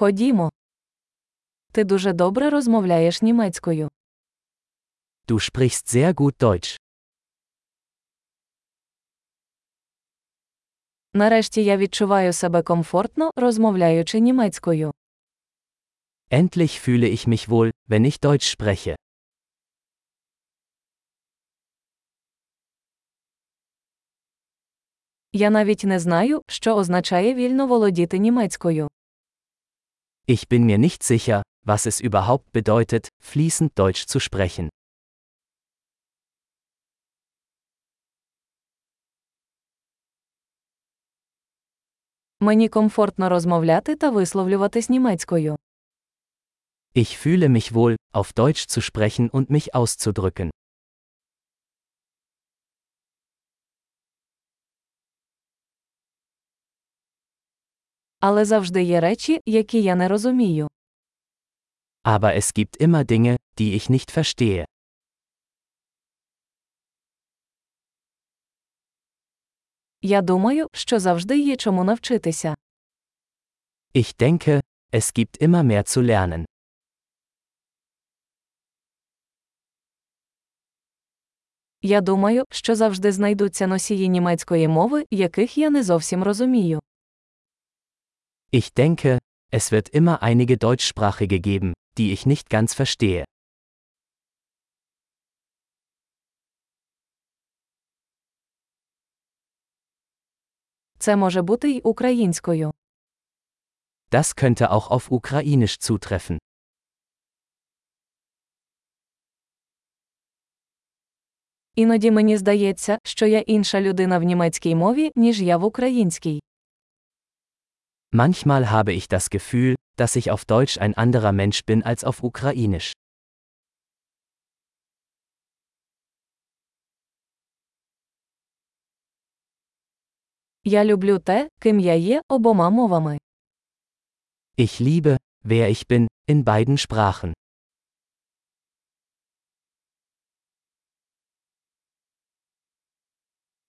Ходімо. Ти дуже добре розмовляєш німецькою. Du sprichst sehr gut Deutsch. Нарешті я відчуваю себе комфортно, розмовляючи німецькою. Endlich fühle ich mich wohl, wenn ich Deutsch spreche. Я навіть не знаю, що означає вільно володіти німецькою. Ich bin mir nicht sicher, was es überhaupt bedeutet, fließend Deutsch zu sprechen. Мені комфортно розмовляти та висловлюватись німецькою. Ich fühle mich wohl, auf Deutsch zu sprechen und mich auszudrücken. Але завжди є речі, які я не розумію. Aber es gibt immer Dinge, die ich nicht verstehe. Я думаю, що завжди є чому навчитися. Ich denke, es gibt immer mehr zu lernen. Я думаю, що завжди знайдуться носії німецької мови, яких я не зовсім розумію. Ich denke, es wird immer einige Deutschsprachige geben, die ich nicht ganz verstehe. Це може бути й українською. Das könnte auch auf Ukrainisch zutreffen. Іноді мені здається, що я інша людина в німецькій мові, ніж я в українській. Manchmal habe ich das Gefühl, dass ich auf Deutsch ein anderer Mensch bin als auf Ukrainisch. Я люблю те, ким я є обома мовами. Ich liebe, wer ich bin, in beiden Sprachen.